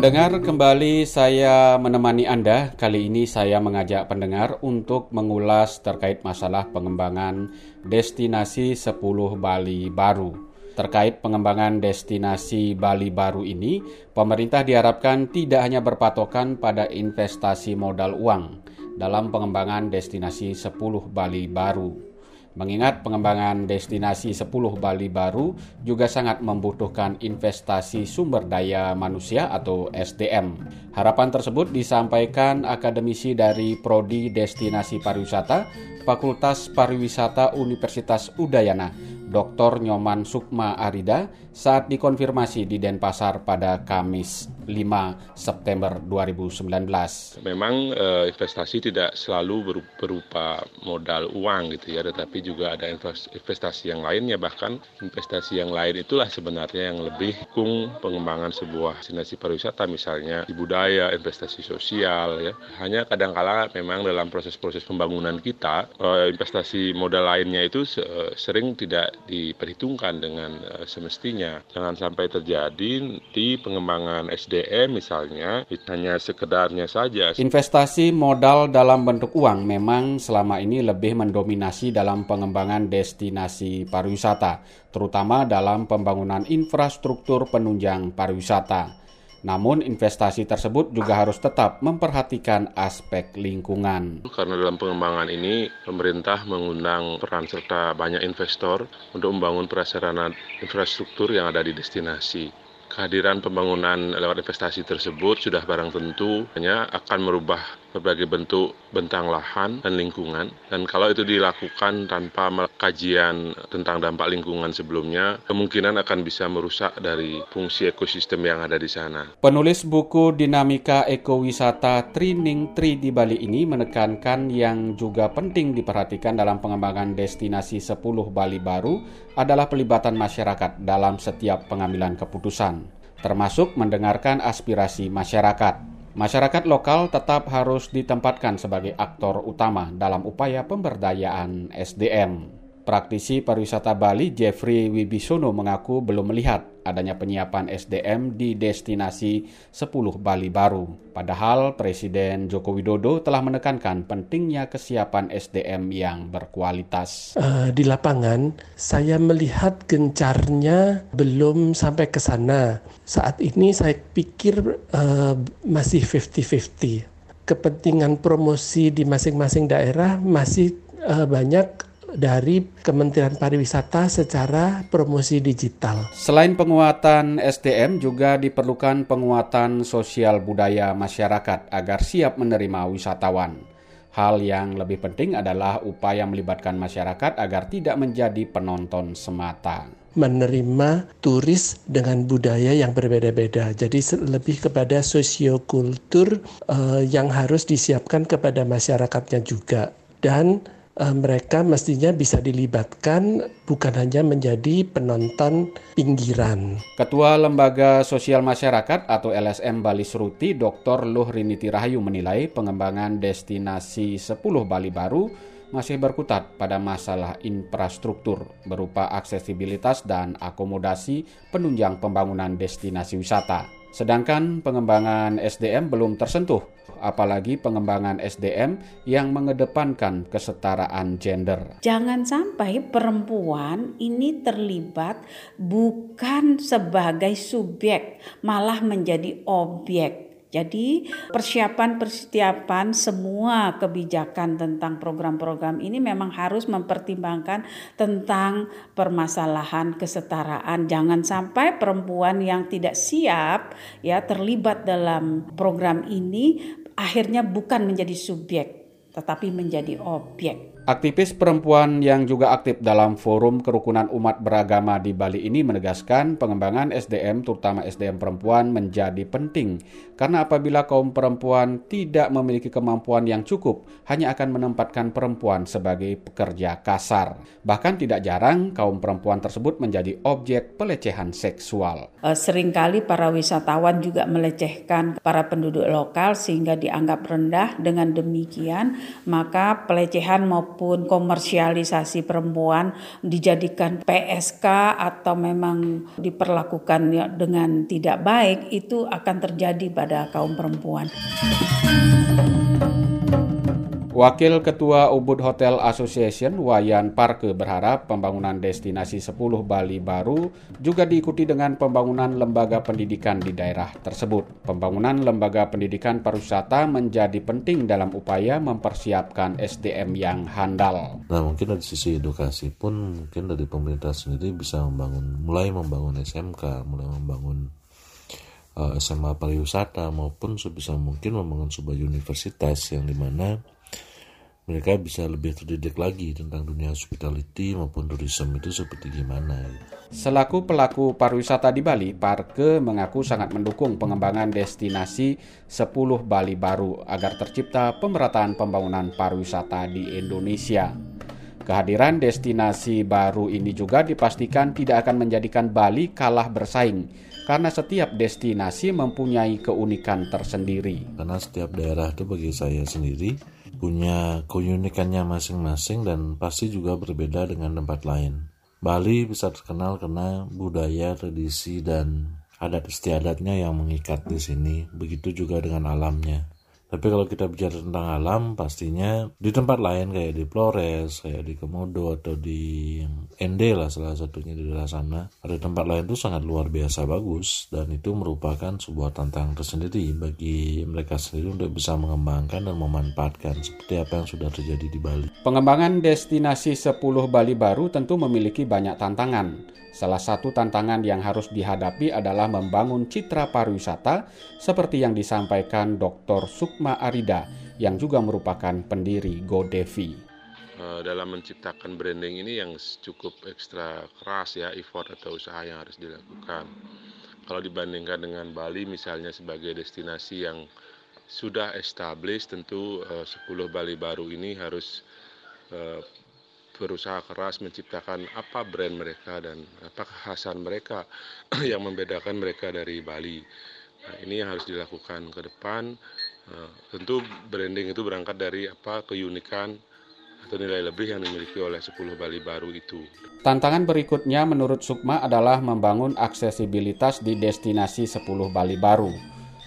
Pendengar, kembali saya menemani Anda. Kali ini saya mengajak pendengar untuk mengulas terkait masalah pengembangan destinasi 10 Bali baru. Terkait pengembangan destinasi Bali baru ini, pemerintah diharapkan tidak hanya berpatokan pada investasi modal uang dalam pengembangan destinasi 10 Bali baru Mengingat pengembangan destinasi 10 Bali baru juga sangat membutuhkan investasi sumber daya manusia atau SDM. Harapan tersebut disampaikan akademisi dari Prodi Destinasi Pariwisata Fakultas Pariwisata Universitas Udayana, Dr. Nyoman Sukma Arida saat dikonfirmasi di Denpasar pada Kamis 5 September 2019. Memang eh, investasi tidak selalu berupa modal uang gitu ya, tetapi juga ada investasi yang lainnya bahkan investasi yang lain itulah sebenarnya yang lebih kung pengembangan sebuah destinasi pariwisata misalnya di budaya, investasi sosial ya. Hanya kadang-kala memang dalam proses-proses pembangunan kita eh, investasi modal lainnya itu sering tidak diperhitungkan dengan semestinya. Jangan sampai terjadi di pengembangan SDM misalnya hanya sekedarnya saja. Investasi modal dalam bentuk uang memang selama ini lebih mendominasi dalam pengembangan destinasi pariwisata, terutama dalam pembangunan infrastruktur penunjang pariwisata. Namun investasi tersebut juga harus tetap memperhatikan aspek lingkungan. Karena dalam pengembangan ini pemerintah mengundang peran serta banyak investor untuk membangun prasarana infrastruktur yang ada di destinasi kehadiran pembangunan lewat investasi tersebut sudah barang tentu hanya akan merubah berbagai bentuk bentang lahan dan lingkungan dan kalau itu dilakukan tanpa kajian tentang dampak lingkungan sebelumnya kemungkinan akan bisa merusak dari fungsi ekosistem yang ada di sana. Penulis buku Dinamika Ekowisata Trining Tri di Bali ini menekankan yang juga penting diperhatikan dalam pengembangan destinasi 10 Bali baru adalah pelibatan masyarakat dalam setiap pengambilan keputusan termasuk mendengarkan aspirasi masyarakat. Masyarakat lokal tetap harus ditempatkan sebagai aktor utama dalam upaya pemberdayaan SDM. Praktisi pariwisata Bali Jeffrey Wibisono mengaku belum melihat adanya penyiapan SDM di destinasi 10 Bali baru. Padahal Presiden Joko Widodo telah menekankan pentingnya kesiapan SDM yang berkualitas. Uh, di lapangan, saya melihat gencarnya belum sampai ke sana. Saat ini saya pikir uh, masih 50-50. Kepentingan promosi di masing-masing daerah masih uh, banyak dari Kementerian Pariwisata secara promosi digital. Selain penguatan SDM juga diperlukan penguatan sosial budaya masyarakat agar siap menerima wisatawan. Hal yang lebih penting adalah upaya melibatkan masyarakat agar tidak menjadi penonton semata menerima turis dengan budaya yang berbeda-beda. Jadi lebih kepada sosiokultur uh, yang harus disiapkan kepada masyarakatnya juga. Dan mereka mestinya bisa dilibatkan bukan hanya menjadi penonton pinggiran. Ketua Lembaga Sosial Masyarakat atau LSM Bali Sruti, Dr. Luhriniti Rahayu menilai pengembangan destinasi 10 Bali baru masih berkutat pada masalah infrastruktur berupa aksesibilitas dan akomodasi penunjang pembangunan destinasi wisata. Sedangkan pengembangan SDM belum tersentuh apalagi pengembangan SDM yang mengedepankan kesetaraan gender. Jangan sampai perempuan ini terlibat bukan sebagai subjek, malah menjadi objek jadi persiapan-persiapan semua kebijakan tentang program-program ini memang harus mempertimbangkan tentang permasalahan kesetaraan. Jangan sampai perempuan yang tidak siap ya terlibat dalam program ini akhirnya bukan menjadi subjek tetapi menjadi objek. Aktivis perempuan yang juga aktif dalam forum kerukunan umat beragama di Bali ini menegaskan pengembangan SDM terutama SDM perempuan menjadi penting karena apabila kaum perempuan tidak memiliki kemampuan yang cukup hanya akan menempatkan perempuan sebagai pekerja kasar. Bahkan tidak jarang kaum perempuan tersebut menjadi objek pelecehan seksual. Eh, sering kali para wisatawan juga melecehkan para penduduk lokal sehingga dianggap rendah dengan demikian maka pelecehan maupun maupun komersialisasi perempuan dijadikan PSK atau memang diperlakukan ya dengan tidak baik itu akan terjadi pada kaum perempuan. Wakil Ketua Ubud Hotel Association Wayan Parke berharap pembangunan destinasi 10 Bali baru juga diikuti dengan pembangunan lembaga pendidikan di daerah tersebut. Pembangunan lembaga pendidikan pariwisata menjadi penting dalam upaya mempersiapkan SDM yang handal. Nah mungkin dari sisi edukasi pun mungkin dari pemerintah sendiri bisa membangun, mulai membangun SMK, mulai membangun eh, SMA pariwisata maupun sebisa mungkin membangun sebuah universitas yang di mana mereka bisa lebih terdidik lagi tentang dunia hospitality maupun tourism itu seperti gimana. Selaku pelaku pariwisata di Bali, Parke mengaku sangat mendukung pengembangan destinasi 10 Bali baru agar tercipta pemerataan pembangunan pariwisata di Indonesia. Kehadiran destinasi baru ini juga dipastikan tidak akan menjadikan Bali kalah bersaing karena setiap destinasi mempunyai keunikan tersendiri. Karena setiap daerah itu bagi saya sendiri punya keunikannya masing-masing dan pasti juga berbeda dengan tempat lain. Bali bisa terkenal karena budaya, tradisi, dan adat istiadatnya yang mengikat di sini. Begitu juga dengan alamnya. Tapi kalau kita bicara tentang alam, pastinya di tempat lain kayak di Flores, kayak di Komodo atau di Ende lah salah satunya di daerah sana. Ada tempat lain itu sangat luar biasa bagus dan itu merupakan sebuah tantangan tersendiri bagi mereka sendiri untuk bisa mengembangkan dan memanfaatkan seperti apa yang sudah terjadi di Bali. Pengembangan destinasi 10 Bali baru tentu memiliki banyak tantangan. Salah satu tantangan yang harus dihadapi adalah membangun citra pariwisata seperti yang disampaikan Dr. Sukma Arida yang juga merupakan pendiri GoDevi. Eh, dalam menciptakan branding ini yang cukup ekstra keras ya effort atau usaha yang harus dilakukan. Kalau dibandingkan dengan Bali misalnya sebagai destinasi yang sudah established tentu 10 eh, Bali baru ini harus eh, berusaha keras menciptakan apa brand mereka dan apa kekhasan mereka yang membedakan mereka dari Bali. Nah, ini yang harus dilakukan ke depan. Nah, tentu branding itu berangkat dari apa keunikan atau nilai lebih yang dimiliki oleh 10 Bali baru itu. Tantangan berikutnya menurut Sukma adalah membangun aksesibilitas di destinasi 10 Bali baru.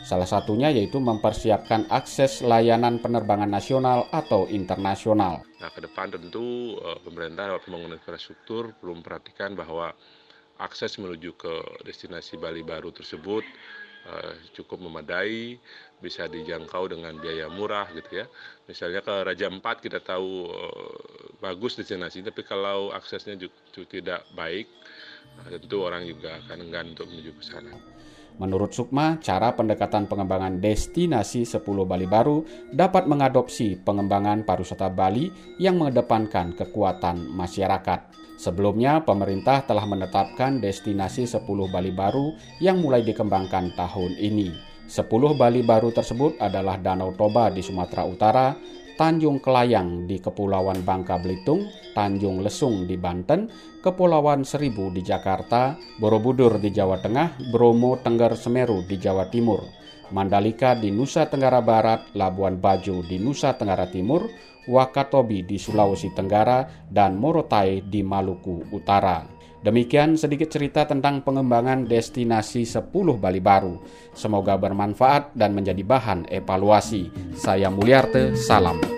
Salah satunya yaitu mempersiapkan akses layanan penerbangan nasional atau internasional. Nah, ke depan tentu uh, pemerintah lewat pembangunan infrastruktur perlu memperhatikan bahwa akses menuju ke destinasi Bali baru tersebut cukup memadai, bisa dijangkau dengan biaya murah gitu ya. Misalnya ke Raja Empat kita tahu uh, bagus destinasi, tapi kalau aksesnya juga, tidak baik, uh, tentu orang juga akan enggan untuk menuju ke sana. Menurut Sukma, cara pendekatan pengembangan destinasi 10 Bali baru dapat mengadopsi pengembangan pariwisata Bali yang mengedepankan kekuatan masyarakat. Sebelumnya, pemerintah telah menetapkan destinasi 10 Bali baru yang mulai dikembangkan tahun ini. 10 Bali baru tersebut adalah Danau Toba di Sumatera Utara, Tanjung Kelayang di Kepulauan Bangka Belitung, Tanjung Lesung di Banten, Kepulauan Seribu di Jakarta, Borobudur di Jawa Tengah, Bromo Tengger Semeru di Jawa Timur, Mandalika di Nusa Tenggara Barat, Labuan Bajo di Nusa Tenggara Timur, Wakatobi di Sulawesi Tenggara, dan Morotai di Maluku Utara. Demikian sedikit cerita tentang pengembangan destinasi 10 Bali baru. Semoga bermanfaat dan menjadi bahan evaluasi. Saya Mulyarte, salam.